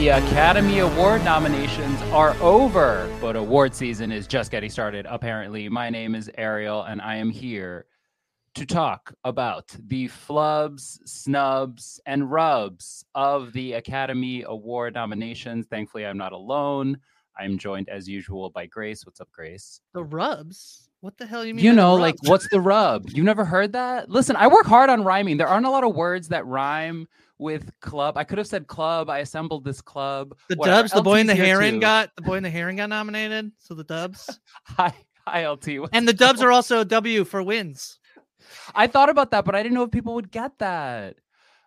The Academy Award nominations are over, but award season is just getting started, apparently. My name is Ariel, and I am here to talk about the flubs, snubs, and rubs of the Academy Award nominations. Thankfully, I'm not alone. I'm joined as usual by Grace. What's up, Grace? The rubs? What the hell you mean? You know, like what's the rub? You never heard that? Listen, I work hard on rhyming. There aren't a lot of words that rhyme with club. I could have said club. I assembled this club. the whatever. Dubs? The boy in the LT's heron too. got the boy in the heron got nominated. So the Dubs Hi, hi, LT. What's and the Dubs are also a W for wins. I thought about that, but I didn't know if people would get that.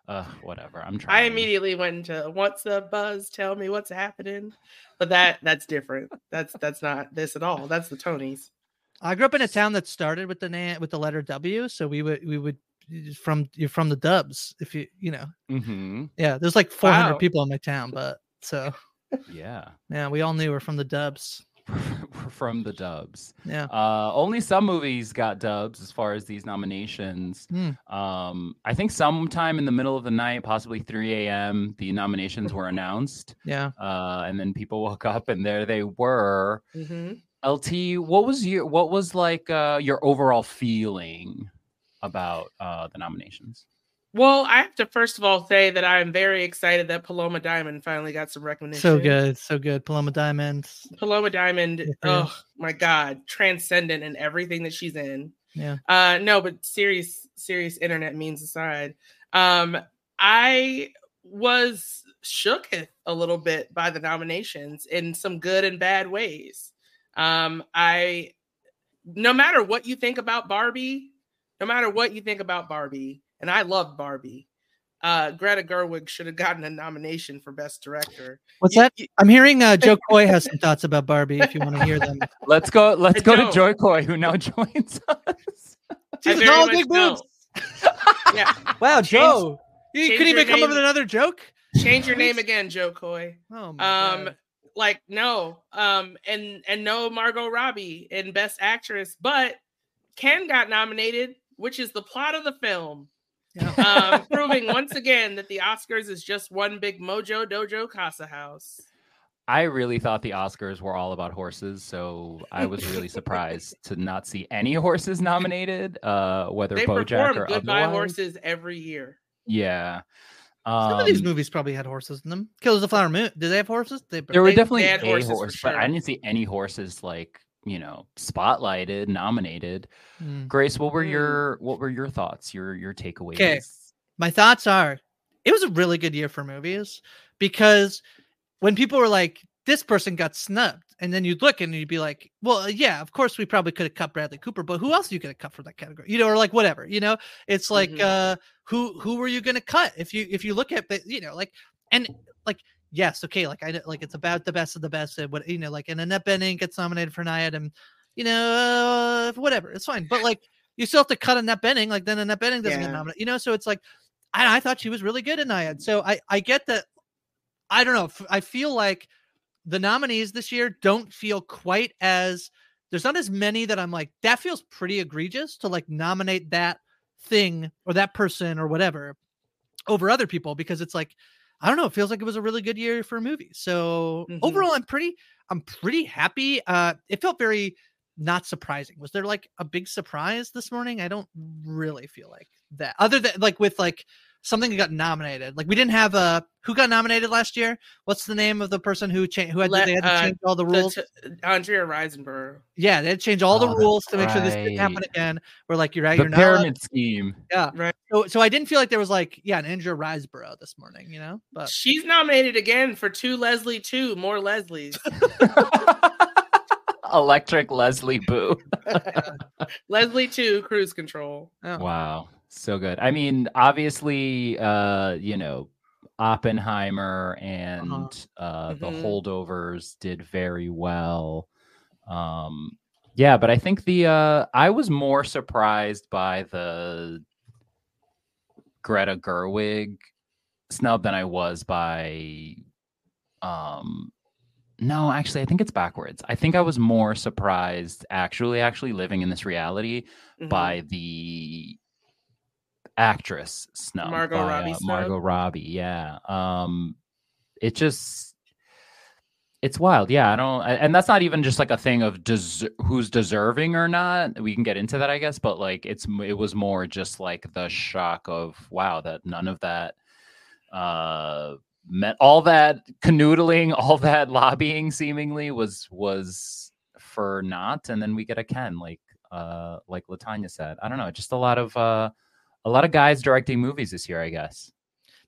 Uh, whatever. I'm trying. I immediately went into what's the buzz? Tell me what's happening. But that that's different. That's that's not this at all. That's the Tonys. I grew up in a town that started with the name with the letter W, so we would we would from you're from the Dubs if you you know hmm yeah. There's like 400 Wow. people in my town, but so Yeah, yeah, we all knew we're from the Dubs. We're from the dubs. Yeah. Uh, only some movies got dubs as far as these nominations. Hmm. Um, I think sometime in the middle of the night, possibly 3 a.m., the nominations were announced. Yeah. Uh, and then people woke up and there they were. hmm LT, what was your what was like uh, your overall feeling about uh, the nominations? Well, I have to first of all say that I am very excited that Paloma Diamond finally got some recognition. So good, so good. Paloma Diamond. Paloma Diamond, Yeah. oh my god, transcendent in everything that she's in. Yeah. Uh no, but serious serious internet memes aside, um I was shook a little bit by the nominations in some good and bad ways. Um I no matter what you think about Barbie, no matter what you think about Barbie, and I love Barbie. Uh, Greta Gerwig should have gotten a nomination for best director. What's You- that? you- I'm hearing uh, Joe Coy has some thoughts about Barbie. If you want to hear them, Let's go. Let's I go to don't. Joy Coy, who now joins us. I Jesus, all big boobs. Yeah, Wow, Change- Joe, you couldn't even come up with another joke. change your name again, Joe Coy. Oh my Um, God. like no, um, and and no Margot Robbie in Best Actress, but Ken got nominated, which is the plot of the film, Yeah. um, proving once again that the Oscars is just one big Mojo Dojo Casa house. I really thought the Oscars were all about horses, so I was really surprised to not see any horses nominated, uh, whether They BoJack perform or Goodbye otherwise. Horses every year. Yeah. Some of these Um, movies probably had horses in them. Killers of the Flower Moon. Did they have horses? They, There were They- definitely they had a horses for horse, but I didn't see any horses like you know spotlighted, nominated. Hmm. Grace, what were Mm. your what were your thoughts? Your your takeaways? 'Kay. my thoughts are it was a really good year for movies because when people were like this person got snubbed and then you'd look and you'd be like well yeah of course we probably could have cut bradley cooper but who else are you going to cut for that category you know or like whatever you know it's like Mhm. uh who who were you going to cut if you if you look at the you know like and like yes okay like i know- like it's about the best of the best and what you know like and annette bening gets nominated for Nyad and you know uh, whatever it's fine but like you still have to cut Annette Bening, like then Annette Bening doesn't get nominated, you know. So it's like, I, I thought she was really good in Nyad. So I I get that. I don't know. f- I feel like the nominees this year don't feel quite as there's not as many that I'm like that feels pretty egregious to like nominate that thing or that person or whatever over other people because it's like I don't know. It feels like it was a really good year for movies. So Mhm. overall, I'm pretty I'm pretty happy. Uh, it felt very not surprising. Was there like a big surprise this morning? I don't really feel like that. Other than like with like something got nominated. Like we didn't have a who got nominated last year. What's the name of the person who changed? Who had Let- they had to uh, change all the The rules? t- Andrea Riseborough. yeah, they had to change all the Oh, that's rules to make sure this didn't happen again. We're like, you're right. the you're not. pyramid scheme. Yeah. Right. So, so I didn't feel like there was like, yeah, an Andrea Riseborough this morning, you know. But She's nominated again for two Leslie two more Leslies. Electric Leslie Boo. Leslie two cruise control. yeah. Wow, so good. I mean, obviously, uh, you know, Oppenheimer and uh, the Mhm. holdovers did very well. Um, yeah, but I think the uh, I was more surprised by the Greta Gerwig snub than I was by um no, actually I think it's backwards. I think I was more surprised actually actually living in this reality Mhm. by the actress snub Margot by, Robbie uh? Margot Robbie, yeah. Um it just it's wild. Yeah, I don't and that's not even just like a thing of des- who's deserving or not. We can get into that I guess, but like it's it was more just like the shock of wow that none of that uh met all that canoodling, all that lobbying seemingly was was for not, and then we get a Ken like uh like LaTonya said. I don't know, just a lot of uh a lot of guys directing movies this year, I guess.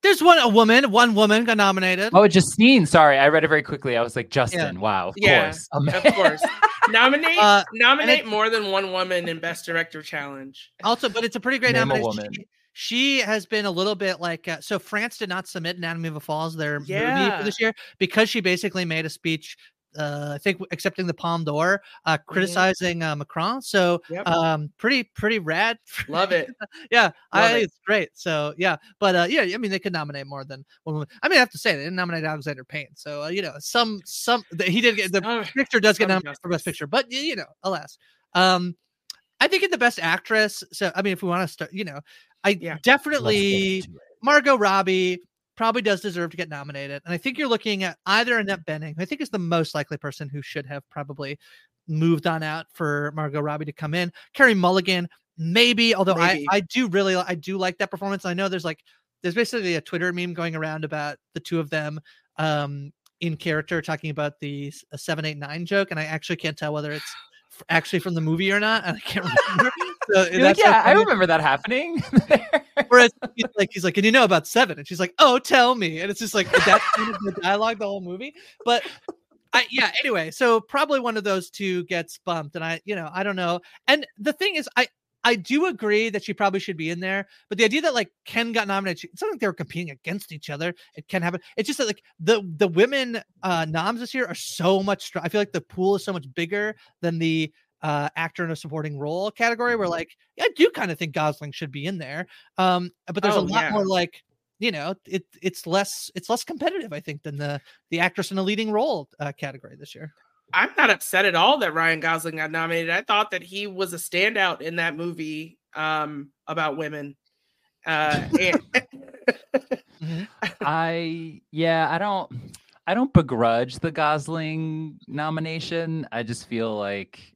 there's one a woman, one woman got nominated. Oh, Justine. Sorry, I read it very quickly. I was like, Justin. Wow, of Yeah, course. Of course. Nominate Uh, nominate it- more than one woman in Best Director Challenge. Also, but it's a pretty great Name a nomination. woman. She, she has been a little bit like uh, so. France did not submit Anatomy of a Fall as their movie for this year because she basically made a speech. Uh, I think accepting the Palme d'Or, uh, criticizing uh, Macron. So, Mm-hmm. Yep. um, pretty pretty rad. Love it. yeah, I Love think it. it's great. So yeah, but uh, yeah, I mean they could nominate more than one woman. I mean I have to say they didn't nominate Alexander Payne. So uh, you know some some he did get the Oh, picture does get nominated for best picture, but you know alas, um, I think in the best actress. So I mean if we want to start, you know, I Yeah. Definitely. Margot Robbie probably does deserve to get nominated. And I think you're looking at either Annette Bening, who I think is the most likely person who should have probably moved on out for Margot Robbie to come in. Carey Mulligan, maybe, although Maybe. I, I do really I do like that performance. I know there's like there's basically a Twitter meme going around about the two of them um in character talking about the 789 joke, and I actually can't tell whether it's actually from the movie or not. And I can't remember. so like, yeah, I remember that happening. Whereas he's like, he's like, and you know about seven, and she's like, oh, tell me, and it's just like that's the dialogue the whole movie. But I, yeah, anyway, so probably one of those two gets bumped, and I, you know, I don't know. And the thing is, I, I do agree that she probably should be in there, but the idea that like Ken got nominated, it's not like they were competing against each other. It can happen. It's just that like the the women uh noms this year are so much. I feel like the pool is so much bigger than the uh actor in a supporting role category. Where like I do kind of think Gosling should be in there. Um, but there's Oh, a lot yeah. more like you know it it's less it's less competitive I think than the the actress in a leading role uh, category this year. I'm not upset at all that Ryan Gosling got nominated. I thought that he was a standout in that movie um, about women. Uh, and I yeah, I don't I don't begrudge the Gosling nomination. I just feel like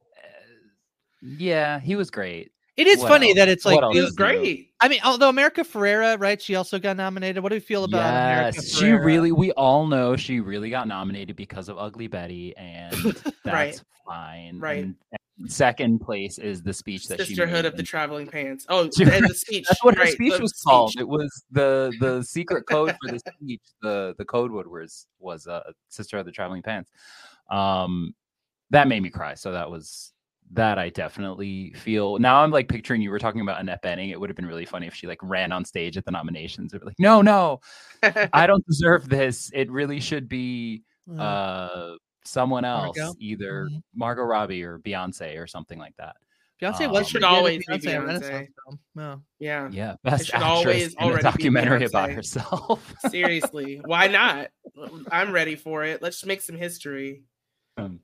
yeah, he was great. It is What funny else? that it's like he it- was great. I mean, although America Ferrera, right? She also got nominated. What do you feel about America yes, she Ferrera? really we all know she really got nominated because of Ugly Betty and that's Right. fine. Right. And, and second place is the speech that she Sisterhood of the Traveling Pants. Oh, She- and the speech. That's what her right, speech the was called. It was the the secret code for the speech. The the code word was was uh, sister of the traveling pants. Um, that made me cry. So that was that I definitely feel. Now I'm like picturing you were talking about Annette Bening. It would have been really funny if she like ran on stage at the nominations. It like, no, no, I don't deserve this. It really should be Uh, someone else, Margot? either Mhm. Margot Robbie or Beyonce or something like that. Beyonce um, was should pretty good at always be Beyonce, a Beyonce. Renaissance. Yeah. yeah, Yeah, best should actress always in a already documentary about herself. seriously. Why not? I'm ready for it. Let's make some history. Um,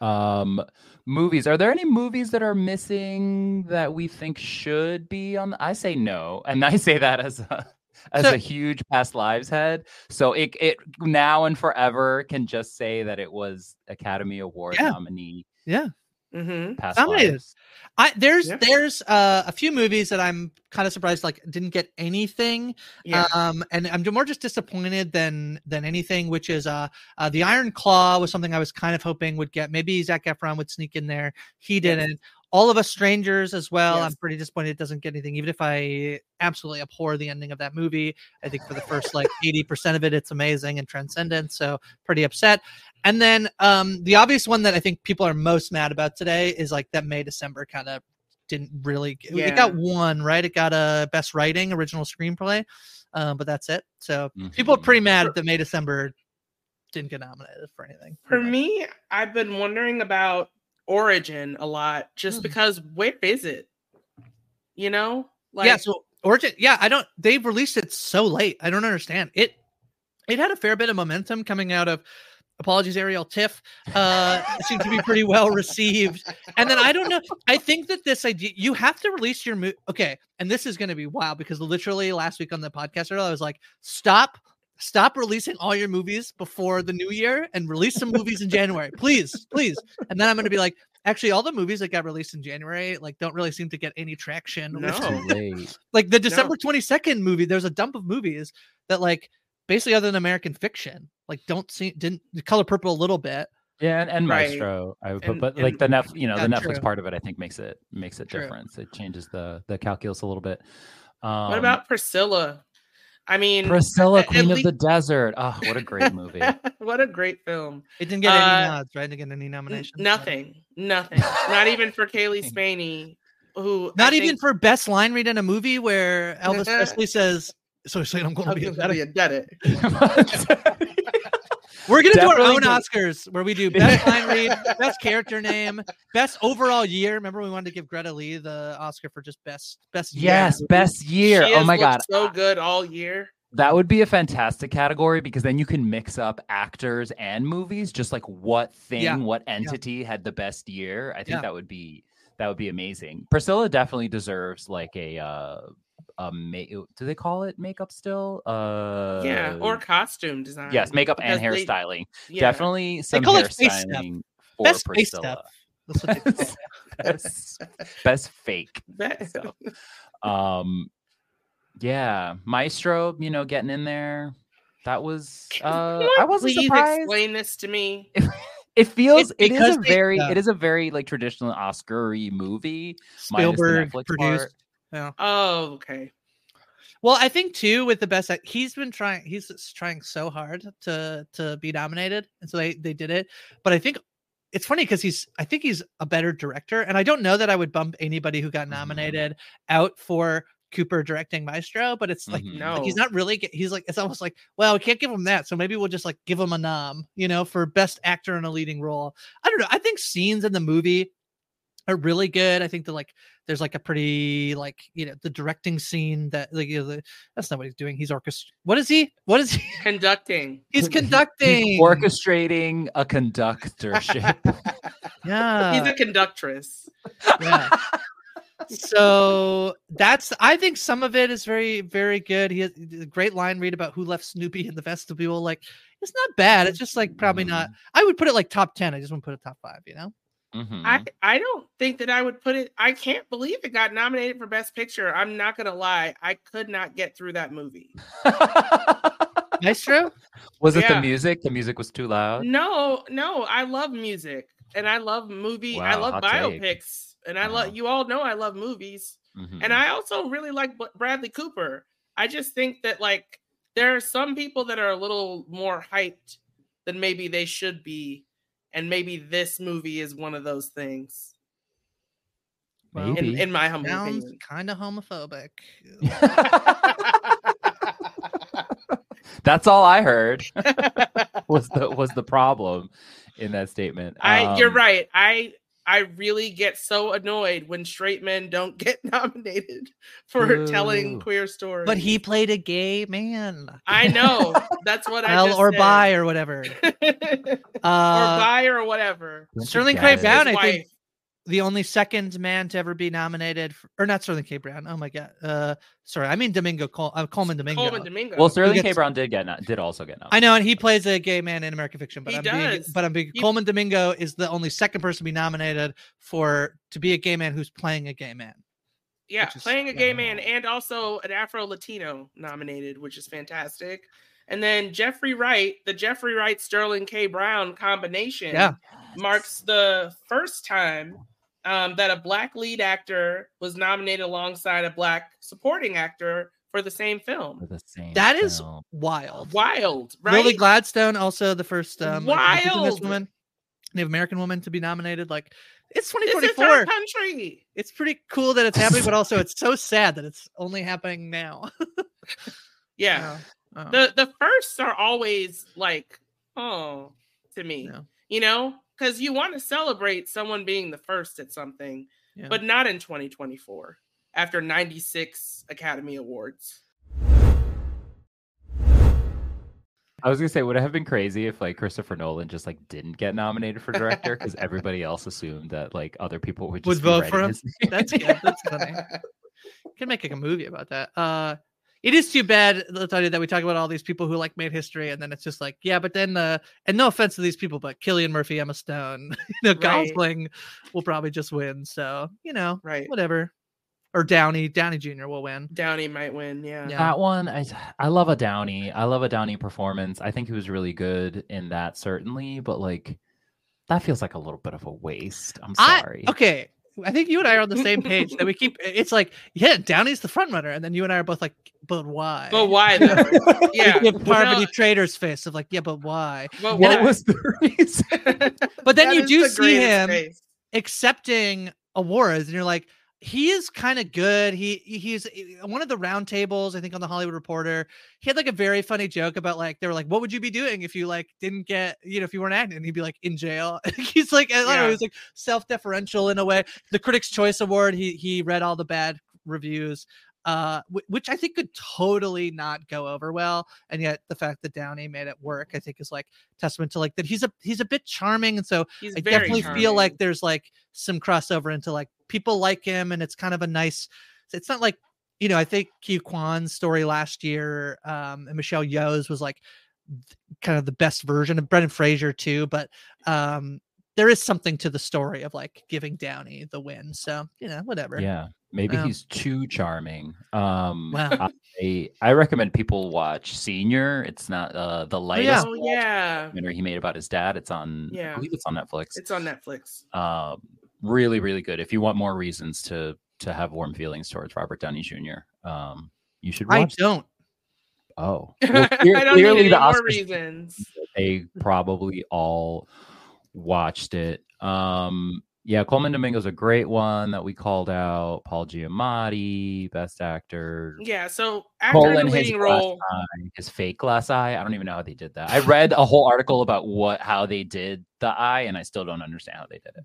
um, movies. Are there any movies that are missing that we think should be on? The, I say no, and I say that as a as So- a huge past lives head. So it it now and forever can just say that it was Academy Award Yeah. nominee. Yeah. Mm-hmm. Past Nominated. lives. I there's Yeah. there's uh, a few movies that I'm kind of surprised like didn't get anything. Yeah. Um, and I'm more just disappointed than than anything, which is uh, uh the Iron Claw was something I was kind of hoping would get. Maybe Zac Efron would sneak in there. He didn't. All of Us Strangers as well. Yes. I'm pretty disappointed it doesn't get anything, even if I absolutely abhor the ending of that movie. I think for the first like 80% of it, it's amazing and transcendent. So pretty upset. And then um the obvious one that I think people are most mad about today is like that May December kind of didn't really it got one, right? It got a best writing, original screenplay. Um, but that's it. So people are Mhm. pretty mad that May December didn't get nominated for anything. For much. me, I've been wondering about Origin a lot, just Mm. because where is it? You know, like yeah, so Origin, yeah, I don't they've released it so late. I don't understand. It it had a fair bit of momentum coming out of apologies Ariel Tiff. Uh it seemed to be pretty well received. And then I don't know. I think that this idea you have to release your movie. Okay, and this is gonna be wild because literally last week on the podcast I was like, stop. Stop releasing all your movies before the new year and release some movies in January, please, please. And then I'm going to be like, actually, all the movies that got released in January like don't really seem to get any traction. No. Like the December 22nd movie, there's a dump of movies that like basically other than American fiction, like don't see didn't the color purple a little bit. Yeah, and, and Right. Maestro. I would put, And- but like and- the Netf, you know, Yeah, the Netflix true. part of it, I think makes it makes it True. different. It changes the the calculus a little bit. Um, what about Priscilla? I mean, Priscilla, at- at Queen of the Desert? Oh, what a great movie! what a great film. It didn't get any Uh, nods, right? Didn't get any nominations. so- nothing, nothing. Not even for Cailee Spaeny, who Not I even think- for best line read in a movie where Elvis Presley says, "So saying I'm going to be a gonna be better." a dead We're gonna do our own do- Oscars where we do best line read, best character name, best overall year. Remember, we wanted to give Greta Lee the Oscar for just best best. yes, movie. best year. She Oh has my god, so good all year. that would be a fantastic category because then you can mix up actors and movies. Just like what thing, Yeah, what entity had the best year. I think Yeah. that would be that would be amazing. Priscilla definitely deserves like a uh a ma- do they call it makeup still? Uh yeah, or costume design. yes, makeup and because they- hairstyling. yeah. Definitely some call it face hairstyling for best face Priscilla. stuff. That's they call it. best, best fake. So, um, yeah, Maestro, you know, getting in there. That was uh, I wasn't please surprised. explain this to me. It feels It's it is a they- very yeah. it is a very like traditional Oscar-y movie. Spielberg Netflix produced. part. Oh, okay. Well, I think too with the best act, he's been trying. He's trying so hard to to be nominated, and so they they did it. But I think it's funny because he's. I think he's a better director, and I don't know that I would bump anybody who got Mhm. nominated out for Cooper directing Maestro. But it's like, Mhm. like he's not really. He's like it's almost like well, we can't give him that, so maybe we'll just like give him a nom, you know, for best actor in a leading role. I don't know. I think scenes in the movie are really good. I think that like there's like a pretty like you know the directing scene that like you know, the, that's not what he's doing. He's orchestra. What is he? What is he? Conducting. He's conducting. He's orchestrating a conductorship. yeah. He's a conductress. yeah. So that's I think some of it is very very good. He has a great line read about who left Snoopy in the vestibule. Like it's not bad. It's just like probably not. Mm. I would put it like top ten. I just wouldn't put it top five. You know. Mhm. I I don't think that I would put it. I can't believe it got nominated for Best Picture. I'm not gonna lie. I could not get through that movie. Maestro. was it the music? The music was too loud. No, no. I love music and I love movie. I love hot take. biopics and I Wow. love. You all know I love movies. Mhm. And I also really like Bradley Cooper. I just think that like there are some people that are a little more hyped than maybe they should be, and maybe this movie is one of those things. Well, In, in my humble Sounds opinion. kind of homophobic. That's all I heard. was the was the problem in that statement? I you're Um, right. I I really get so annoyed when straight men don't get nominated for telling queer stories. But he played a gay man. I know. That's what I L just or said. bi or whatever. or Uh, bi or whatever. Sterling get Craig it? Brown, I think, wife. The only second man to ever be nominated, for, or not Sterling K. Brown. Oh my god. Uh, sorry, I mean Domingo Col- uh, Colman Domingo. Colman Domingo. Well, Sterling K. Brown did get no- did also get nominated. I know, and he plays a gay man in American Fiction, but He I'm being, does. but I'm being, He- Colman Domingo is the only second person to be nominated for to be a gay man who's playing a gay man. yeah, is- playing a gay man and also an Afro Latino nominated, which is fantastic. And then Jeffrey Wright, the Jeffrey Wright Sterling K. Brown combination, Yeah. Marks the first time um, that a black lead actor was nominated alongside a black supporting actor for the same For film. the same That is film. wild. Wild, right? Lily Gladstone, also the first um, like, Wild. woman, Native American woman to be nominated. Like it's This 2024. our country. it's pretty cool that it's happening, but also it's so sad that it's only happening now. Yeah. Oh, oh. The the firsts are always like, oh, to me. Yeah. You know? Because you want to celebrate someone being the first at something, Yeah. but not in 2024 after 96 Academy Awards. I was gonna say, would it have been crazy if like Christopher Nolan just like didn't get nominated for director because everybody else assumed that like other people would Would just be vote for him? his name? That's good. That's funny. Can make like a movie about that. Uh it is too bad, LaTonya, that we talk about all these people who like made history, and then it's just like, yeah, but then uh and no offense to these people, but Cillian Murphy, Emma Stone, you know, Right. Gosling will probably just win. So, you know, right. whatever. Or Downey, Downey Jr. will win. Downey might win. Yeah. Yeah. That one, I I love a Downey. I love a Downey performance. I think he was really good in that, certainly. But like, that feels like a little bit of a waste. I'm I- sorry. Okay. I think you and I are on the same page that we keep it's like, yeah, Downey's the front runner, and then you and I are both like, but why? But why though? We yeah. give Parvati No, Trader's face of like, yeah, but why? but What why? was the reason? But then That you do the see him face. accepting awards, and you're like, he is kind of good. He he's one of the roundtables, I think, on the Hollywood Reporter. He had like a very funny joke about like they were like, "What would you be doing if you like didn't get you know if you weren't acting?" And he'd be like, "In jail." he's like, I don't know, Yeah. he's like self-deferential in a way. The Critics' Choice Award, he he read all the bad reviews. Uh, wh- which I think could totally not go over well, and yet the fact that Downey made it work, I think, is like testament to like that he's a he's a bit charming, and so He's I definitely feel like there's like some crossover into like people like him, and it's kind of a nice. It's not like you know I think Q Kwan's story last year, um, and Michelle Yeoh's was like kind of the best version of Brendan Fraser too, but um, there is something to the story of like giving Downey the win. So you know whatever. yeah, maybe Yeah. he's too charming. Um, Wow. I I recommend people watch Senior. It's not uh the Oh, yeah. lightest Oh yeah. documentary he made about his dad. It's on. Yeah. I believe it's on Netflix. It's on Netflix. um, really, really good. If you want more reasons to to have warm feelings towards Robert Downey Jr., um, you should I don't. Oh, well, clear- I don't need clearly any the more Oscars- reasons. They probably all watched it. Um, yeah, Colman Domingo's a great one that we called out. Paul Giamatti, Best Actor. Yeah. So actor Colin in the his leading role. eye, his fake glass eye. I don't even know how they did that. I read a whole article about what how they did the eye, and I still don't understand how they did it.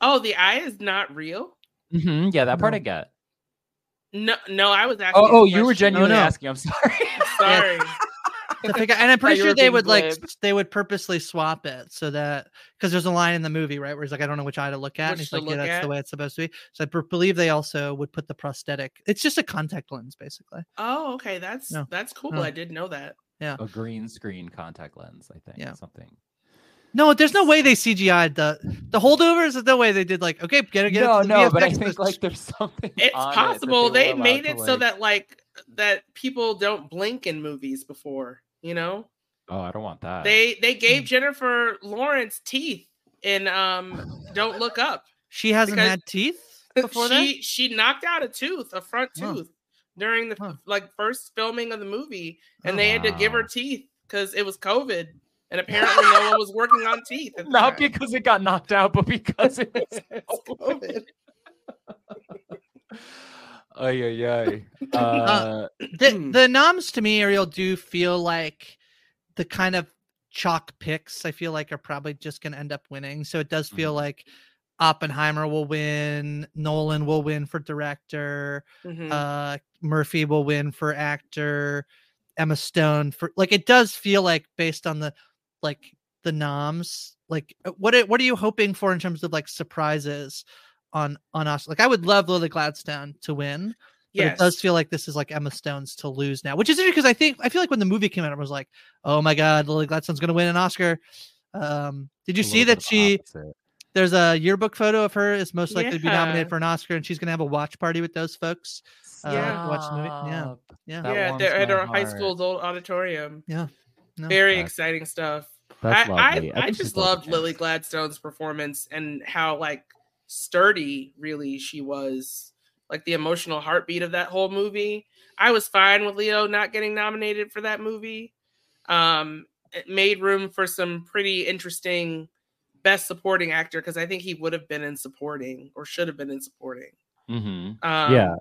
Oh, the eye is not real. hmm Yeah, that part No. I get. No, no, I was asking. Oh, oh, you were question. genuinely no. asking. I'm sorry. Sorry. and I'm pretty sure they would like glib. s- they would purposely swap it so that because there's a line in the movie right where he's like I don't know which eye to look at, and he's like yeah that's at. the way it's supposed to be. So I b- believe they also would put the prosthetic. It's just a contact lens basically. Oh, okay. That's No. that's cool. No. I didn't know that. Yeah a green screen contact lens. I think. Yeah. Something. No, there's no way they CGI'd the the holdovers. There's no way they did like okay, get it, get no, it. to the no, but I think like there's something. It's on it possible they, they, made to, it so that like that people don't blink in movies before. You know, Oh, I don't want that. they they gave Jennifer Lawrence teeth in um Don't Look Up. she hasn't had teeth before that. she she knocked out a tooth, a front Huh. tooth, during the Huh. like first filming of the movie, and Oh, they had to give her teeth because it was COVID, and apparently no one was working on teeth. Not time. because it got knocked out, but because it was It's COVID. Ay, ay, ay. Uh, the the noms to me, Ariel, do feel like the kind of chalk picks. I feel like are probably just going to end up winning. So it does feel Mhm. like Oppenheimer will win, Nolan will win for director, Mhm. uh, Murphy will win for actor, Emma Stone for like. It does feel like based on the like the noms? Like, uh, what are, what are you hoping for in terms of like surprises on on us? Like, I would love Lily Gladstone to win. But Yes. it does feel like this is like Emma Stone's to lose now, which is interesting because I think I feel like when the movie came out, I was like, "Oh my god, Lily Gladstone's going to win an Oscar." Um, did you A see that she? opposite. There's a yearbook photo of her is most likely to be nominated for an Oscar, and she's going to have a watch party with those folks. Uh, Yeah. watch the movie. Yeah, yeah, That yeah, they're at my our high school's old auditorium. No. Very That's- exciting stuff. I. I, I think just loved Lily. Gladstone's performance and how like sturdy really she was. Like the emotional heartbeat of that whole movie. I was fine with Leo not getting nominated for that movie. Um, it made room for some pretty interesting best supporting actor because I think he would have been in supporting or should have been in supporting. Mhm. Um, yeah,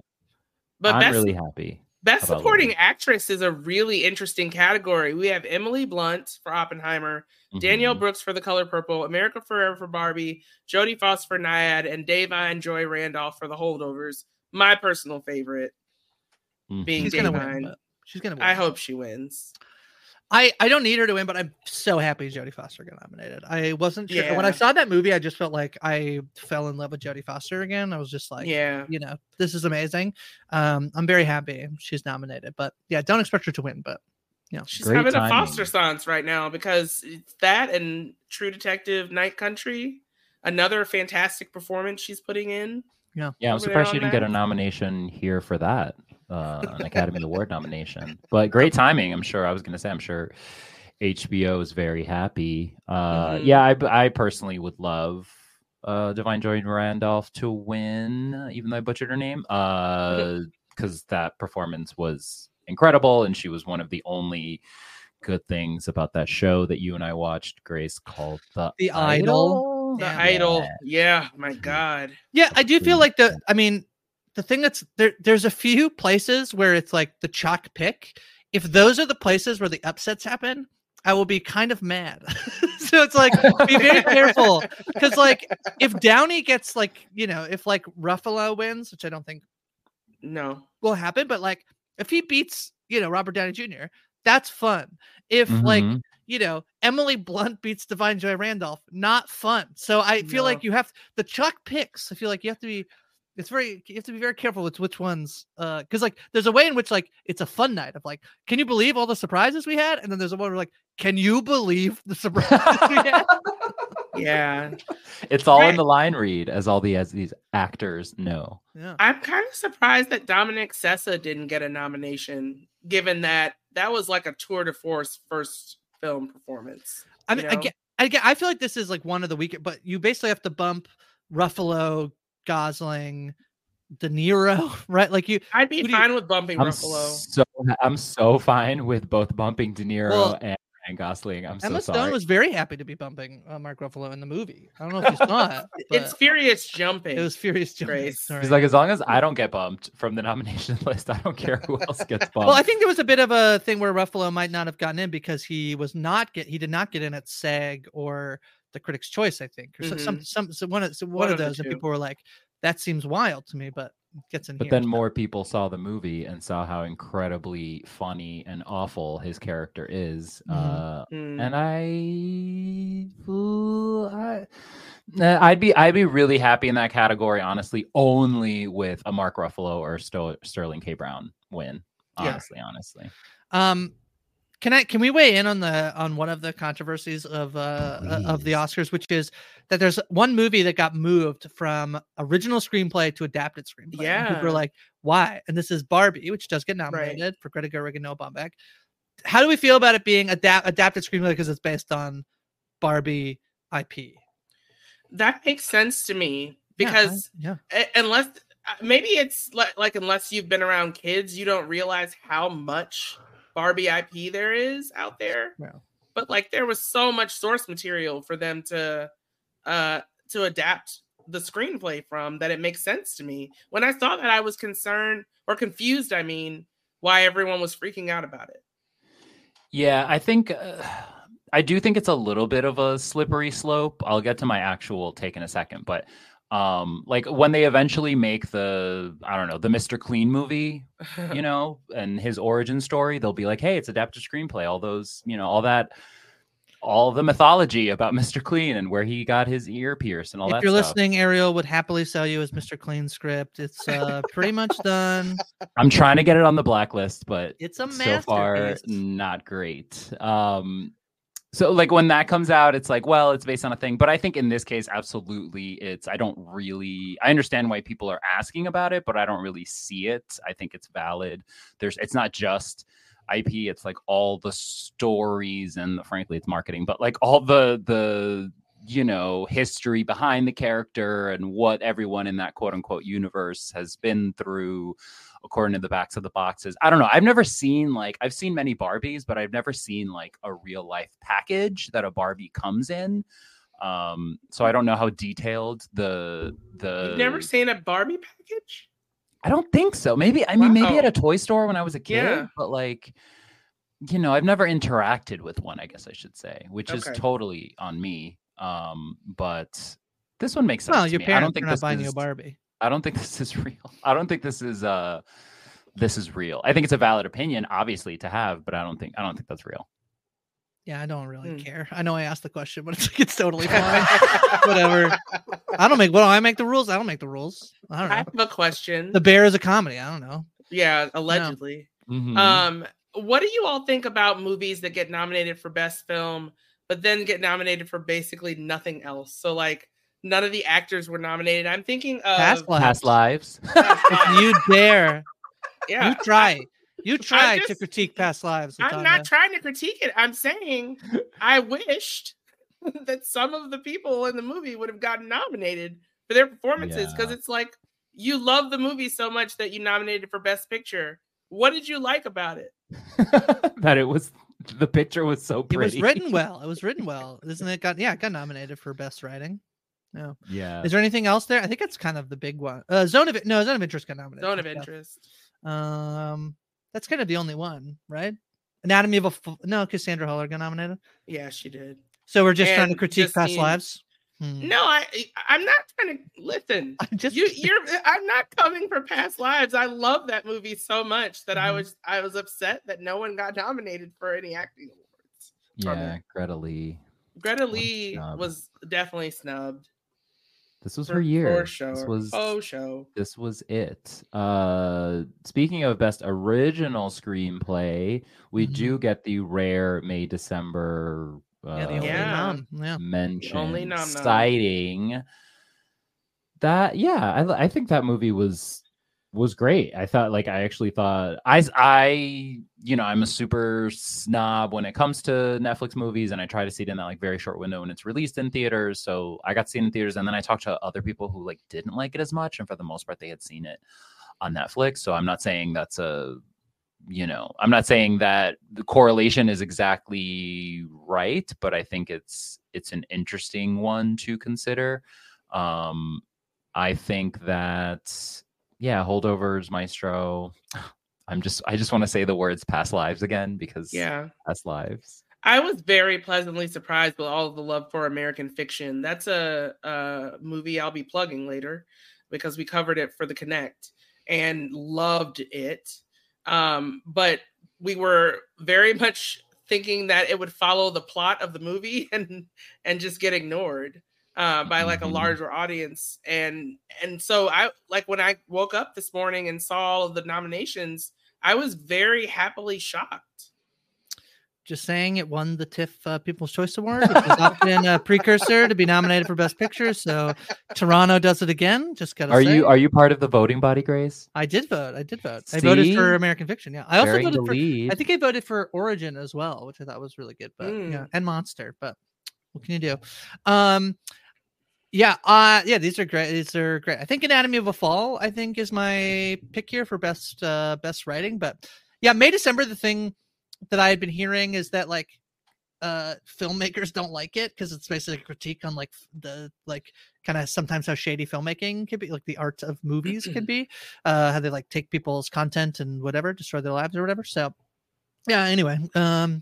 but I'm best really happy. Best supporting Lily. actress is a really interesting category. We have Emily Blunt for Oppenheimer, Danielle Mhm. Brooks for The Color Purple, America Ferrera for Barbie, Jodie Foster for Nyad, and Da'Vine Joy Randolph for The Holdovers. My personal favorite Mhm. being She's gonna win. She's gonna win. I hope she wins. I I don't need her to win, but I'm so happy Jodie Foster got nominated. I wasn't sure when I saw that movie. I just felt like I fell in love with Jodie Foster again. I was just like, yeah. you know, this is amazing. Um, I'm very happy she's nominated, but yeah, don't expect her to win. But yeah, She's Great having timing. a foster sons right now because it's that and True Detective Night Country. Another fantastic performance she's putting in. Yeah, yeah, I'm surprised she didn't get a nomination here for that, uh, an Academy Award nomination. But great timing, I'm sure. I was going to say, I'm sure HBO is very happy. Uh, Mhm. Yeah, I, I personally would love uh, Divine Joy Randolph to win, even though I butchered her name, because that performance was incredible, and she was one of the only good things about that show that you and I watched, Grace, called The, The Idol. The Yeah. Idol. Yeah, my God. yeah, I do feel like the. I mean, the thing that's there. There's a few places where it's like the chalk pick. If those are the places where the upsets happen, I will be kind of mad. so it's like be very careful because like if Downey gets like you know if like Ruffalo wins, which I don't think No. will happen, but like if he beats you know Robert Downey Jr., that's fun. If like Mhm. you know Emily Blunt beats Divine Joy Randolph, not fun. So I feel like you have the chalk picks. I feel like you have to be. It's very you have to be very careful with which ones uh because like there's a way in which like it's a fun night of like can you believe all the surprises we had and then there's a one where like can you believe the surprises we Yeah. It's all in the line read, as all the as these actors know. yeah I'm kind of surprised that Dominic Sessa didn't get a nomination, given that that was like a tour de force first film performance. I you mean, I know? get, I I feel like this is like one of the weaker, but you basically have to bump Ruffalo, Gosling, De Niro, right? Like you, I'd be Who do you- fine with bumping I'm Ruffalo. so I'm so fine with both bumping De Niro Well, and Ryan Gosling. I'm Emma so Stone sorry. was very happy to be bumping uh, Mark Ruffalo in the movie. I don't know if you saw it. It's furious jumping. it was furious. Jumping. He's like, as long as I don't get bumped from the nomination list, I don't care who else gets bumped. well, I think there was a bit of a thing where Ruffalo might not have gotten in because he was not get he did not get in at SAG or the Critics' Choice, I think, or so- some some so one of so one, One of of those, and people were like, "That seems wild to me," but gets in But here. then more people saw the movie and saw how incredibly funny and awful his character is. Mhm. Uh, Mm. and I, ooh, I, I'd be, I'd be really happy in that category, honestly, only with a Mark Ruffalo or Sto- Sterling K. Brown win. Yeah. Honestly, honestly. Um, can I can we weigh in on the on one of the controversies of uh uh, of the Oscars, which is that there's one movie that got moved from original screenplay to adapted screenplay. and people are like, why? And this is Barbie, which does get nominated for Greta Gerwig and Noah Baumbach. How do we feel about it being adapt adapted screenplay because it's based on Barbie IP? that makes sense to me Yeah, I- because yeah, unless uh, maybe it's like, like unless you've been around kids, you don't realize how much Barbie IP there is out there. Yeah. But like there was so much source material for them to uh to adapt the screenplay from that it makes sense to me. When I saw that I was concerned or confused, I mean, why everyone was freaking out about it. Yeah, I think uh, I do think it's a little bit of a slippery slope. I'll get to my actual take in a second, but um like when they eventually make the I don't know, the Mr. Clean movie, you know, and his origin story, they'll be like, "Hey, it's adapted screenplay." All those, you know, all that all the mythology about Mr. Clean and where he got his ear pierced and all that. if that you're stuff. listening, Ariel would happily sell you his Mr. Clean script. It's uh, pretty much done. I'm trying to get it on the blacklist, but It's a so far not great. Um so like when that comes out, it's like, well, it's based on a thing. But I think in this case, absolutely it's I don't really I understand why people are asking about it, but I don't really see it. I think it's valid. There's it's not just IP, it's like all the stories and frankly it's marketing, but like all the the you know history behind the character and what everyone in that quote unquote universe has been through according to the backs of the boxes. I don't know. I've never seen like I've seen many Barbies, but I've never seen like a real life package that a Barbie comes in. Um, so I don't know how detailed the the You've never seen a Barbie package? I don't think so. Maybe I mean maybe at a toy store when I was a kid, Yeah. but like you know, I've never interacted with one, I guess I should say, which is totally on me. Um, but this one makes sense. Well, to your me. I don't parents think are not buying is, you a Barbie. I don't think this is real. I don't think this is uh this is real. I think it's a valid opinion, obviously, to have, but I don't think I don't think that's real. Yeah, I don't really Hmm. care. I know I asked the question, but it's like it's totally fine. Whatever. I don't make. Well, I make the rules. I don't make the rules. I don't know. I have a question. The bear is a comedy. I don't know. yeah, allegedly. Mhm. Um, what do you all think about movies that get nominated for best film, but then get nominated for basically nothing else? So like none of the actors were nominated. I'm thinking of Past lives. Past lives. If you dare, yeah. you try. You try to critique past lives. I'm LaTonya. not trying to critique it. I'm saying I wished that some of the people in the movie would have gotten nominated for their performances because Yeah. it's like you love the movie so much that you nominated for best picture. What did you like about it? that it was the picture was so pretty. It was written well. It was written well. Isn't it? Got yeah, it got nominated for best writing. No. Yeah. Is there anything else there? I think it's kind of the big one. Uh, Zone of no, Zone of Interest got nominated. Zone of stuff. interest. Um, that's kind of the only one, right? Anatomy of a No, Cassandra Huller got nominated. Yeah, she did. So we're just trying to And critique past lives. Hmm. No, I I'm not trying to listen. I'm just You you're I'm not coming for past lives. I love that movie so much that I Mhm. was I was upset that no one got nominated for any acting awards. yeah, it. Greta Lee. Greta Lee was definitely snubbed. This was for, her year. This was oh show. this was it. Uh speaking of best original screenplay, we Mhm. do get the rare May December uh, yeah, the only Yeah. nom. Yeah. mention only nom nom. citing that yeah I, I think that movie was was great i thought like i actually thought i i you know i'm a super snob when it comes to netflix movies and i try to see it in that like very short window when it's released in theaters so i got seen in theaters and then i talked to other people who like didn't like it as much and for the most part they had seen it on netflix so i'm not saying that's a you know i'm not saying that the correlation is exactly right but i think it's it's an interesting one to consider um i think that yeah holdovers maestro i'm just i just want to say the words past lives again because Yeah. past lives I was very pleasantly surprised with all of the love for American fiction. That's a, a movie I'll be plugging later because we covered it for the Connect and loved it. Um, but we were very much thinking that it would follow the plot of the movie and and just get ignored uh, by like a larger audience. And and so I like when I woke up this morning and saw all of the nominations, I was very happily shocked. Just saying, it won the TIFF uh, People's Choice Award, which is often a precursor to be nominated for Best Picture. So Toronto does it again. Just gotta are say. you are you part of the voting body grace I did vote. I did vote. I voted for American Fiction. Yeah, I also Bearing voted for. lead. I think I voted for Origin as well, which I thought was really good. But yeah, Mm. and Monster. But what can you do? Um, yeah, uh, yeah, these are great. These are great. I think Anatomy of a Fall. I think is my pick here for best uh best writing. But yeah, May December. The thing that I had been hearing is that like uh filmmakers don't like it because it's basically a critique on like the like kind of sometimes how shady filmmaking can be like the art of movies can be uh how they like take people's content and whatever destroy their lives or whatever so yeah anyway um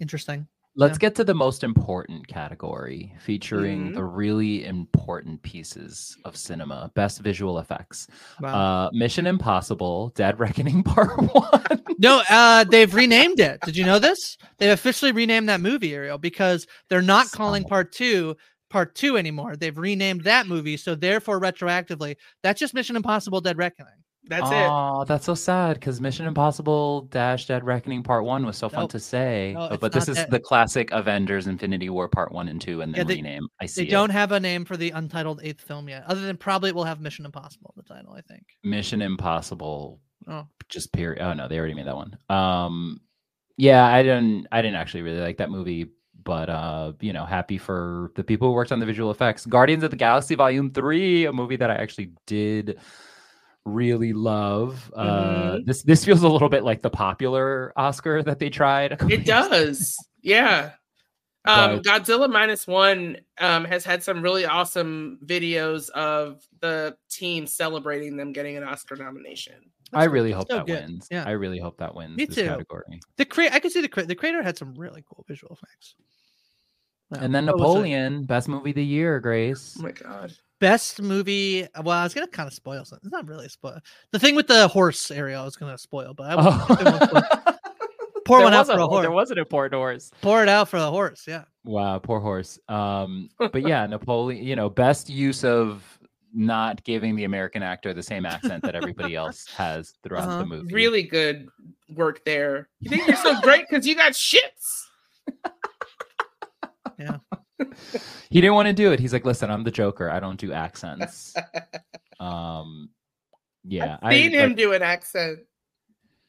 interesting Let's get to the most important category featuring Mhm. the really important pieces of cinema best visual effects. Wow. Uh, Mission Impossible Dead Reckoning Part 1. no, uh, they've renamed it. Did you know this? They've officially renamed that movie, Ariel, because they're not calling part two part two anymore. They've renamed that movie, so therefore, retroactively, that's just Mission Impossible: Dead Reckoning. That's it. Oh, that's so sad because Mission Impossible Dash Dead Reckoning Part 1 was so fun Nope. to say. No, it's but this is that. the classic Avengers Infinity War Part 1 and 2 and then Yeah, they- rename. I see They it. don't have a name for the untitled eighth film yet, other than probably it will have Mission Impossible in the title. I think. Mission Impossible Oh, just period. Oh no, they already made that one. Um, yeah, I didn't. I didn't actually really like that movie, but uh, you know, happy for the people who worked on the visual effects. Guardians of the Galaxy Volume Three, a movie that I actually did really love. Uh, this this feels a little bit like the popular Oscar that they tried. It does. Yeah. Um, But- Godzilla minus one um, has had some really awesome videos of the team celebrating them getting an Oscar nomination. I really hope so that good. wins. Yeah. I really hope that wins Me this too. category. the cre- I can see the cre- the creator had some really cool visual effects. Yeah. And then What? Napoleon, best movie of the year, Grace. Oh my god. Best movie. Well, I was gonna kind of spoil something. It's not really a spoil. The thing with the horse area, I was gonna spoil, but I won't, I spoil. pour There one out was for a a- horse. There was an important horse. Pour it out for the horse. Yeah. Wow, poor horse. Um, but yeah, Napoleon, you know, best use of not giving the American actor the same accent that everybody else has throughout Uh-huh. the movie. Really good work there. You think you're so great because you got shits. He didn't want to do it. He's like, listen, I'm the Joker. I don't do accents. um, yeah, I've seen I, him like, do an accent.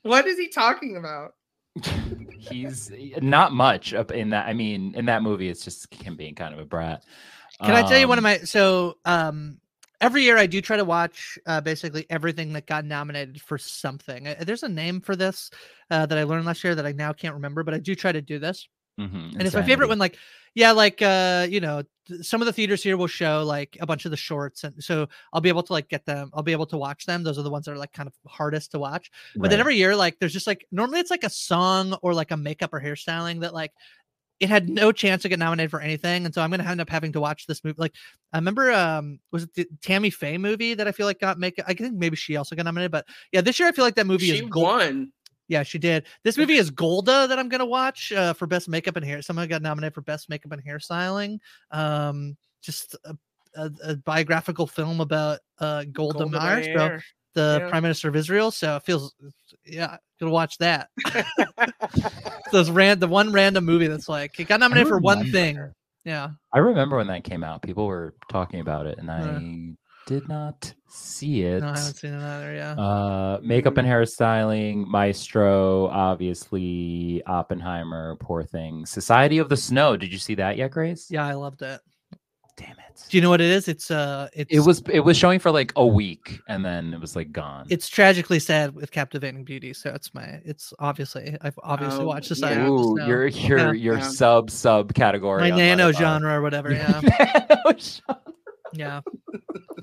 What is he talking about? he's not much up in that. I mean, in that movie, it's just him being kind of a brat. Can I tell you one of Um, my so um every year I do try to watch uh, basically everything that got nominated for something. Uh, There's a name for this uh, that I learned last year that I now can't remember, but I do try to do this. mhm, and it's my favorite Insanity. one like yeah like uh you know some of the theaters here will show like a bunch of the shorts and so i'll be able to like get them i'll be able to watch them. Those are the ones that are like kind of hardest to watch. But then every year like there's just like normally it's like a song or like a makeup or hairstyling that like it had no chance to get nominated for anything and so i'm gonna end up having to watch this movie like i remember um was it the tammy faye movie that i feel like got make i think maybe she also got nominated but yeah this year i feel like that movie She is gold won. Yeah, she did. This movie is Golda that I'm gonna watch uh, for best makeup and hair. Someone got nominated for best makeup and hairstyling. Um, just a, a, a biographical film about uh, Golda, Golda Meir, so the yeah. prime minister of Israel. So it feels, yeah, gonna watch that. Those ran the one random movie that's like it got nominated for one thing. Yeah, I remember when that came out. People were talking about it, and I Yeah. Did not see it. no, I haven't seen it either. Yeah, Uh, makeup and hairstyling, Maestro, obviously, Oppenheimer, Poor Thing, Society of the Snow. Did you see that yet, Grace? yeah, I loved it. Damn it! Do you know what it is? It's uh, it's It was it was showing for like a week, and then it was like gone. it's tragically sad with captivating beauty. So it's my it's obviously I've obviously Oh, watched yeah. Society of the Ooh, Snow. your your Yeah. your Yeah. sub sub category. my nano genre or whatever. Yeah, Nano genre. Yeah,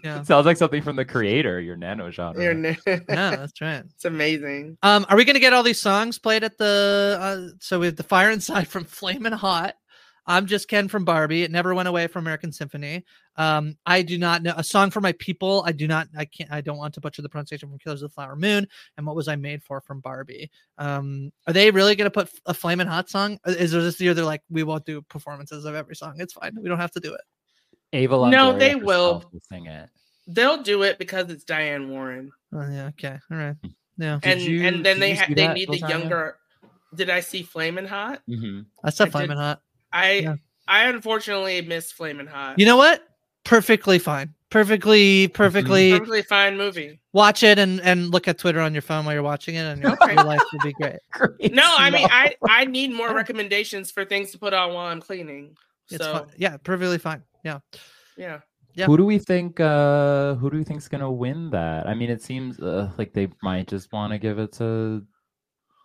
yeah. Sounds like something from the creator. Your nano genre. You're n- Yeah, that's right. it's amazing. Um, are we gonna get all these songs played at the? Uh, so we have the Fire Inside from Flamin' Hot. I'm just Ken from Barbie. It never went away from American Symphony. Um, I do not know a song for my people. I do not. I can't. I don't want to butcher the pronunciation from Killers of the Flower Moon. And what was I made for from Barbie? Um, are they really gonna put a Flamin' Hot song? Is there this year they're like we won't do performances of every song? It's fine. We don't have to do it. Ava No, they will. herself sing it. They'll do it because it's Diane Warren, Oh yeah. Okay. All right. Yeah. And you- and then they ha- they that, need the Lasagna? younger. Did I see Flamin' Hot? Mhm. I said I did- Flamin' Hot. I Yeah. I unfortunately missed Flamin' Hot. You know what? Perfectly fine. Perfectly, perfectly. perfectly fine movie. watch it and and look at Twitter on your phone while you're watching it, and your, Okay. your life will be great. Great No, I mean snow. I I need more recommendations for things to put on while I'm cleaning. It's So fine. Yeah, perfectly fine. Yeah. yeah, Yeah. Who do we think? Uh, who do we think's gonna win that? I mean, it seems uh, like they might just want to give it to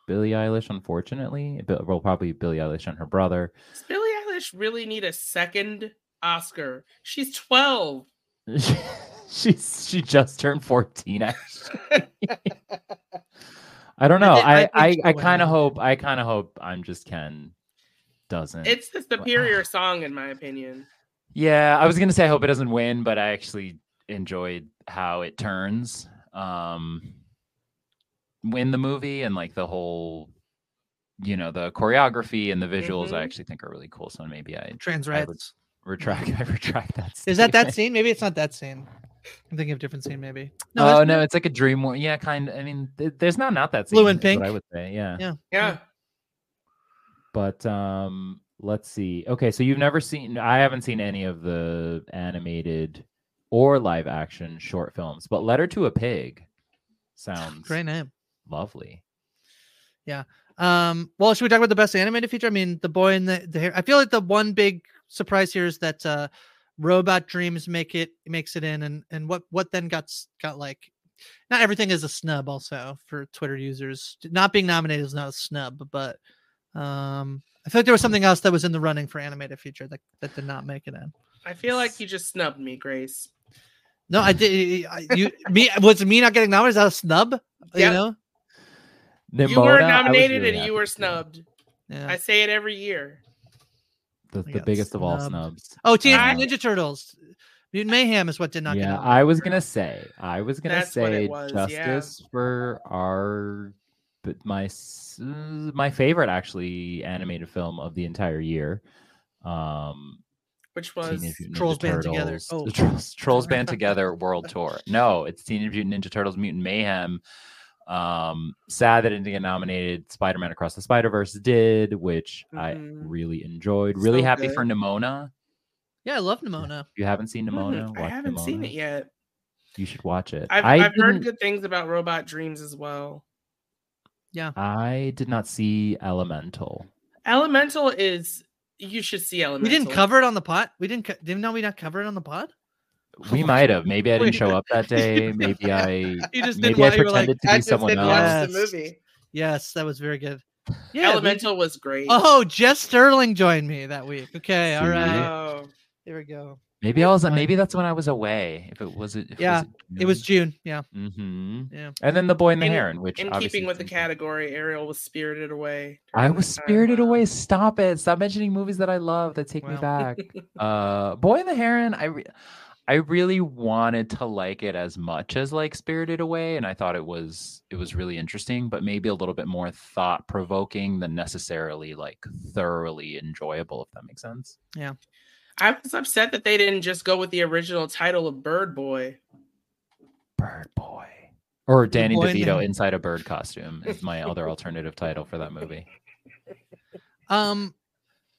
Billie Eilish. Unfortunately, Bill- well, probably Billie Eilish and her brother. does Billie Eilish really need a second Oscar? She's twelve. She's she just turned fourteen. Actually, I don't know. thi- I I I, I kind of hope. I kind of hope I'm just Ken doesn't. It's the superior song in my opinion. Yeah, I was gonna say I hope it doesn't win, but I actually enjoyed how it turns um win the movie and like the whole you know the choreography and the visuals I Mhm. actually think are really cool. So maybe I Trans I would retract I retract that. Is that that scene? Maybe it's not that scene. I'm thinking of a different scene. Maybe. No, oh no, it's like a dream war. Yeah, kind. I mean, th- there's not not that Blue and is what pink. I would say. Yeah. Yeah. Yeah. But um, let's see. Okay, so you've never seen. I haven't seen any of the animated or live action short films, but Letter to a Pig sounds Great name. lovely. Yeah. Um, well, should we talk about the best animated feature? I mean, the boy in the, the hair. I feel like the one big surprise here is that uh, Robot Dreams make it makes it in, and and what what then got got like, not everything is a snub. Also for Twitter users, not being nominated is not a snub, but um, I feel like there was something else that was in the running for animated feature that that did not make it in. I feel like you just snubbed me, Grace. No, I did. I, you me was me not getting nominated. Is that a snub? You Yep. know? you were Nimona, I was nominated really and you were snubbed. Yeah. I say it every year. The, the got biggest of all snubs. Oh, Teenage Mutant Ninja Turtles. Mutant Mayhem is what did not get yeah, nominated. I was gonna say. I was gonna That's say was, yeah. justice for our, but my my favorite actually animated film of the entire year. Um, Which was Trolls Band Together. Oh. the Trolls, Trolls Band Together World Tour. No, it's Teenage Mutant Ninja Turtles Mutant Mayhem. Um, sad that it didn't get nominated. Spider Man Across the Spider Verse did, which I Mhm. really enjoyed. Really So happy for good. Nimona. Yeah, I love Nimona. If you haven't seen Nimona, Mm, watch I haven't seen it yet. You should watch it. I've, I I've heard good things about Robot Dreams as well. I did not see Elemental. Elemental is you should see Elemental. We didn't cover it on the pod. We didn't. Co- didn't know we not cover it on the pod. We oh might have. Maybe I didn't show up that day. Maybe I. You just Maybe didn't. I wa- you like, to be someone else. watch the Yes. movie. yes, that was very good. Yeah. we- Elemental was great. oh, Jess Sterling joined me that week. Okay, all See? right. Oh. Here we go. Maybe I was. Fine. Maybe that's when I was away. If it was. If Yeah, It was June. Yeah. hmm Yeah. And then the boy and the In- heron, which In keeping with the category, Ariel was spirited away. I was spirited away. Stop it. Stop mentioning movies that I love that take me back. uh, Boy and the Heron. I, re- I really wanted to like it as much as like Spirited Away, and I thought it was it was really interesting, but maybe a little bit more thought provoking than necessarily like thoroughly enjoyable. If that makes sense. I was upset that they didn't just go with the original title of Bird Boy. Bird Boy. Or Danny Boy DeVito Heron. inside a bird costume is my other alternative title for that movie. Um,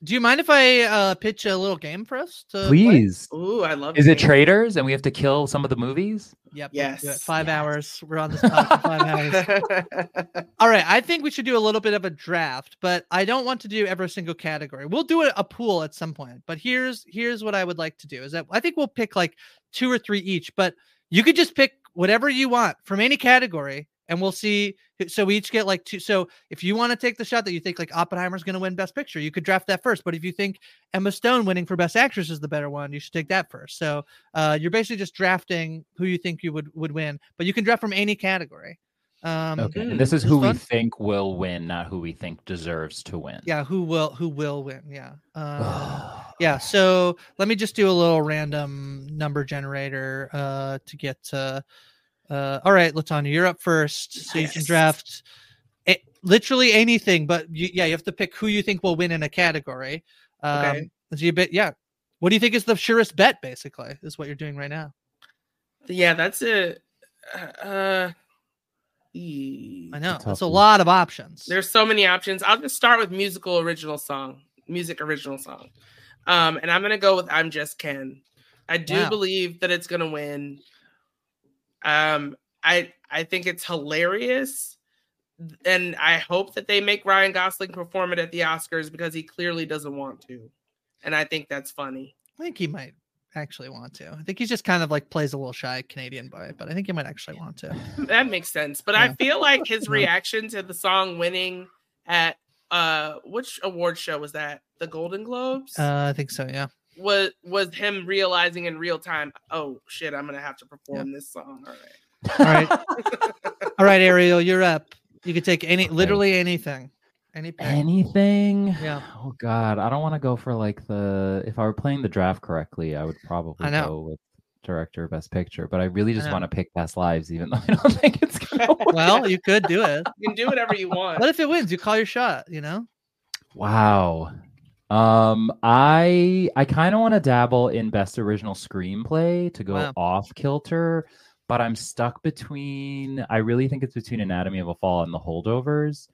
do you mind if I uh pitch a little game for us? To play? Please. Ooh, I love Is it games. traders and we have to kill some of the movies? Yep. let's do it. Yes. Five Yes. hours. We're on this pod five hours. All right, I think we should do a little bit of a draft, but I don't want to do every single category. We'll do a, a pool at some point, but here's here's what I would like to do is that I think we'll pick like two or three each, but you could just pick whatever you want from any category, and we'll see. So we each get like two. So if you want to take the shot that you think like Oppenheimer's going to win Best Picture, you could draft that first. But if you think Emma Stone winning for Best Actress is the better one, you should take that first. So uh, you're basically just drafting who you think you would would win, but you can draft from any category. Um, Okay. And this is who who is we think will win, not who we think deserves to win. yeah who will who will win yeah um, yeah so let me just do a little random number generator uh to get uh uh all right LaTonya you're up first so you can draft it, literally anything but you, yeah you have to pick who you think will win in a category um Okay. so you bet yeah what do you think is the surest bet basically is what you're doing right now yeah, that's it. Uh, i know tough that's a one. lot of options There's so many options. I'll just start with musical original song, music original song. Um, and I'm gonna go with I'm Just Ken. I do Wow. believe that it's gonna win. Um, I I think it's hilarious, and I hope that they make Ryan Gosling perform it at the Oscars because he clearly doesn't want to, and I think that's funny. i think he might actually want to i think he's just kind of like plays a little shy canadian boy but i think he might actually want to That makes sense. But I feel like his reaction to the song winning at uh which award show was that? The Golden Globes? uh i think so yeah was was him realizing in real time, oh shit, I'm gonna have to perform this song. All right. All right. All right, Ariel, you're up. You could take any, literally anything. Any pick. Anything? Yeah. Oh God, I don't want to go for like the. If I were playing the draft correctly, I would probably I know. go with director, best picture. But I really just know. want to pick Past Lives, even though I don't think it's gonna. Win. Well, you could do it. You can do whatever you want. What if it wins? You call your shot. You know. Wow. Um, I I kind of want to dabble in best original screenplay to go Wow. off kilter, but I'm stuck between. I really think it's between Anatomy of a Fall and The Holdovers.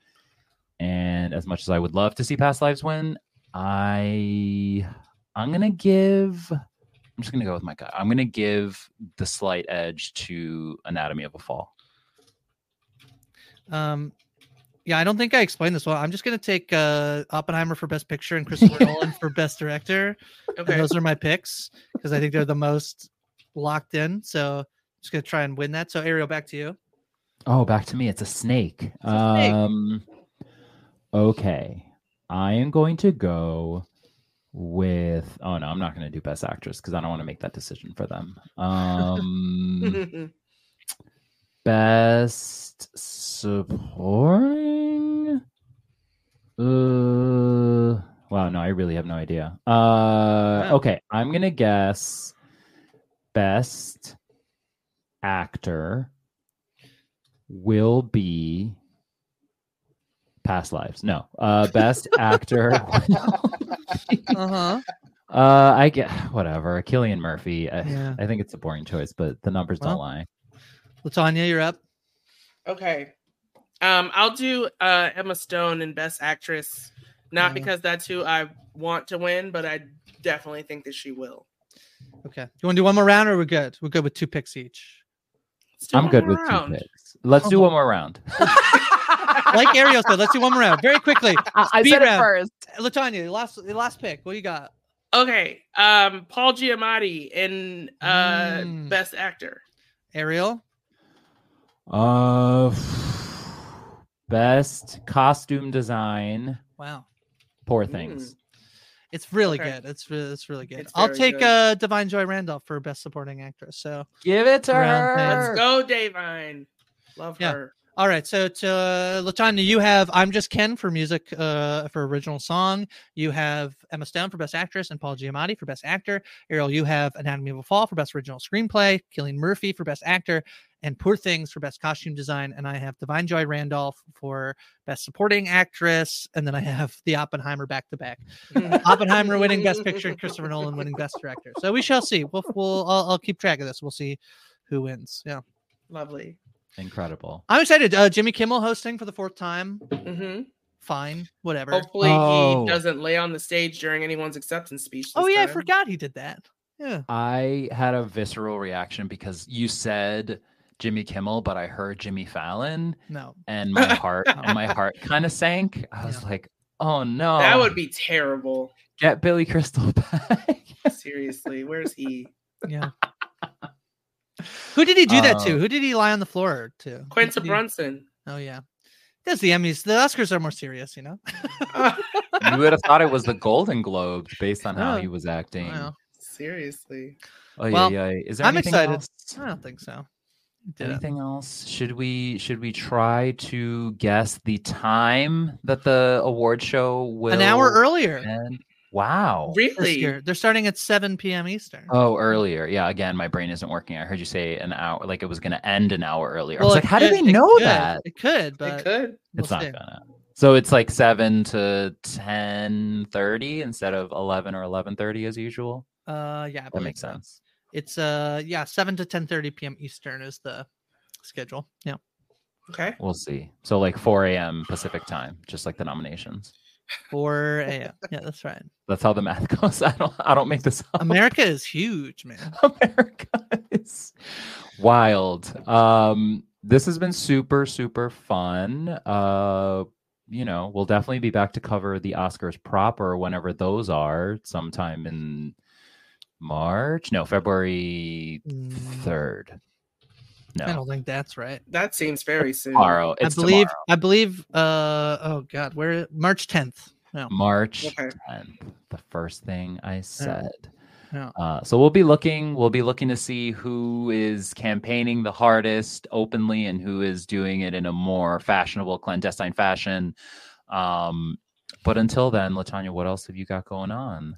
And as much as I would love to see Past Lives win, I I'm gonna give. I'm just gonna go with my gut. I'm gonna give the slight edge to Anatomy of a Fall. Um, yeah, I don't think I explained this well. I'm just gonna take uh, Oppenheimer for Best Picture and Christopher Nolan for Best Director. And Okay. those are my picks because I think they're the most locked in. So I'm just gonna try and win that. So Ariel, back to you. Oh, back to me. It's a snake. a snake. um okay. I am going to go with oh no, I'm not going to do best actress because I don't want to make that decision for them. Um best supporting uh wow, no, I really have no idea. Uh okay, I'm going to guess best actor will be past lives. No, uh, best actor. Uh huh. uh, I get whatever. Cillian Murphy. I, Yeah. I think it's a boring choice, but the numbers Well. don't lie. LaTonya, you're up. Okay. Um, I'll do uh Emma Stone and Best Actress, not Mhm. because that's who I want to win, but I definitely think that she will. Okay. You want to do one more round, or we're good? We're good with two picks each. Let's do I'm one good more with round. two picks. Let's do Oh. one more round. Like Ariel said, let's do one more round very quickly. I Speed said it first. LaTonya, last last pick. What you got? Okay. Um, Paul Giamatti in uh Mm. Best Actor. Ariel. Uh, best costume design. Wow. Poor Mm. things. It's really Okay. good. It's really, it's really good. It's I'll take good. uh Da'Vine Joy Randolph for best supporting actress. So Give it to Round thing. her. Let's go, Da'Vine. Love Yeah. her. All right, so to uh, LaTonya, you have I'm Just Ken for music uh for original song. You have Emma Stone for best actress and Paul Giamatti for best actor. Ariel, you have Anatomy of a Fall for best original screenplay, Cillian Murphy for best actor, and Poor Things for best costume design. And I have Da'Vine Joy Randolph for best supporting actress, and then I have the Oppenheimer back to back. Oppenheimer winning Best Picture and Christopher Nolan winning Best Director. So we shall see. We'll, we'll I'll, I'll keep track of this. We'll see who wins. Yeah, Lovely. Incredible. I'm excited. Uh, Jimmy Kimmel hosting for the fourth time. hmm Fine, whatever. Hopefully Oh. he doesn't lay on the stage during anyone's acceptance speech. oh this yeah, I forgot he did that. Yeah. I had a visceral reaction because you said Jimmy Kimmel, but I heard Jimmy Fallon, No. and my heart my heart kind of sank. I was Yeah. like, "Oh no, That would be terrible. get Billy Crystal back." Seriously, where's he? Yeah. Who did he do that to? Uh, Who did he lie on the floor to? Who Quinta did he- Brunson. Oh yeah. That's the Emmys. The Oscars are more serious, you know. you would have thought it was the Golden Globes based on how Oh, he was acting. Wow. Seriously. Oh Well, yeah, yeah. Is there I'm excited. else? I don't think so. He did it. Anything else? Should we should we try to guess the time that the award show will An hour earlier end? Wow. Really? They're starting at 7 p.m. Eastern. Oh, earlier. Yeah. Again, my brain isn't working. I heard you say an hour, like it was going to end an hour earlier. I was Well, like, it how did could- they know could. that? It could, but it could. we'll it's not see. gonna. So it's like seven to ten thirty instead of eleven or eleven thirty as usual. Uh, yeah, That makes so. sense. It's uh, yeah, 7 to 10:30 p.m. Eastern is the schedule. Yeah. Okay. We'll see. So like four a.m. Pacific time, just like the nominations. 4 uh, a.m. Yeah, that's right. That's how the math goes. I don't I don't make this up. America is huge, man. America is wild. Um this has been super super fun. Uh you know, we'll definitely be back to cover the Oscars proper whenever those are, sometime in March. No, February mm. 3rd. No, I don't think that's right. That seems very soon. Tomorrow, I believe. Tomorrow. I believe. Uh oh God, where March tenth. No. March okay. 10th, the first thing I said. No. Uh, so we'll be looking. We'll be looking to see who is campaigning the hardest openly and who is doing it in a more fashionable, clandestine fashion. Um, but until then, LaTonya, what else have you got going on?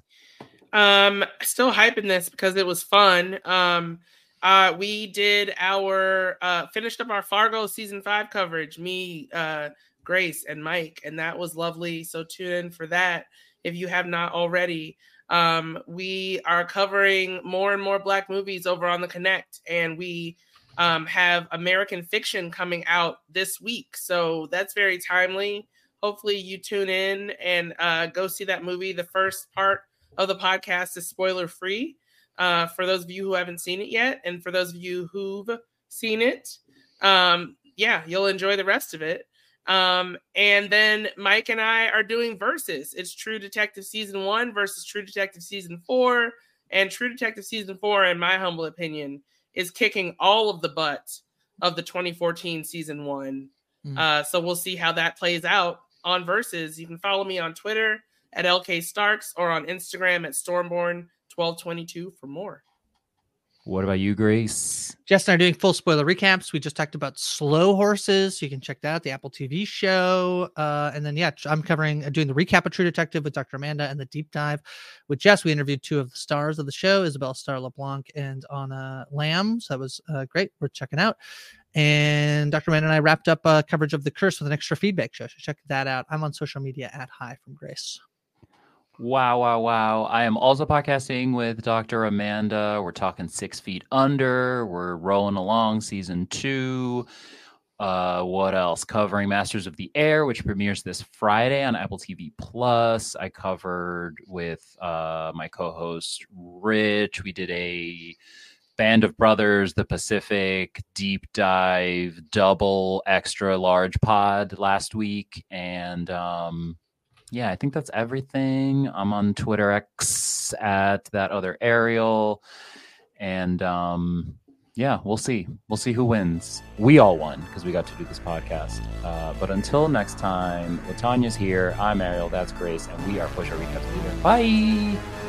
Um, still hyping this because it was fun. Um, uh, we did our uh, finished up our Fargo season five coverage. Me, uh, Grace, and Mike, and that was lovely. So tune in for that if you have not already. Um, we are covering more and more Black movies over on the Connect, and we um, have American Fiction coming out this week. So that's very timely. Hopefully, you tune in and uh, go see that movie. The first part of the podcast is spoiler free uh, for those of you who haven't seen it yet, and for those of you who've seen it. Um, yeah, you'll enjoy the rest of it. Um, and then Mike and I are doing verses. It's True Detective season one versus True Detective season four. And True Detective season four, in my humble opinion, is kicking all of the butt of the 2014 season one. Mm. Uh, so we'll see how that plays out on verses. You can follow me on Twitter at LK Starks or on Instagram at Stormborn1222 for more. What about you, Grace? Jess and I are doing full spoiler recaps. We just talked about Slow Horses. You can check that out, the Apple TV show. Uh, and then, yeah, I'm covering, uh, doing the recap of True Detective with Dr. Amanda and the deep dive with Jess. We interviewed two of the stars of the show, Isabella Star LaBlanc and Anna Lambe. So that was uh, great. We're checking out. And Dr. Amanda and I wrapped up uh, coverage of The Curse with an extra feedback show. So check that out. I'm on social media at Hi from Grace. Wow, wow, wow. I am also podcasting with Dr. Amanda. We're talking Six Feet Under. We're rolling along season two. Uh, what else? Covering Masters of the Air, which premieres this Friday on Apple TV Plus. I covered with uh, my co-host Rich. We did a Band of Brothers, The Pacific deep dive, double extra large pod last week, and um, yeah, I think that's everything. I'm on Twitter X at that other Ariel. And um, yeah, we'll see. We'll see who wins. We all won because we got to do this podcast. Uh, but until next time, LaTonya's here. I'm Ariel. That's Grace. And we are Post Show Recap Theater. Bye.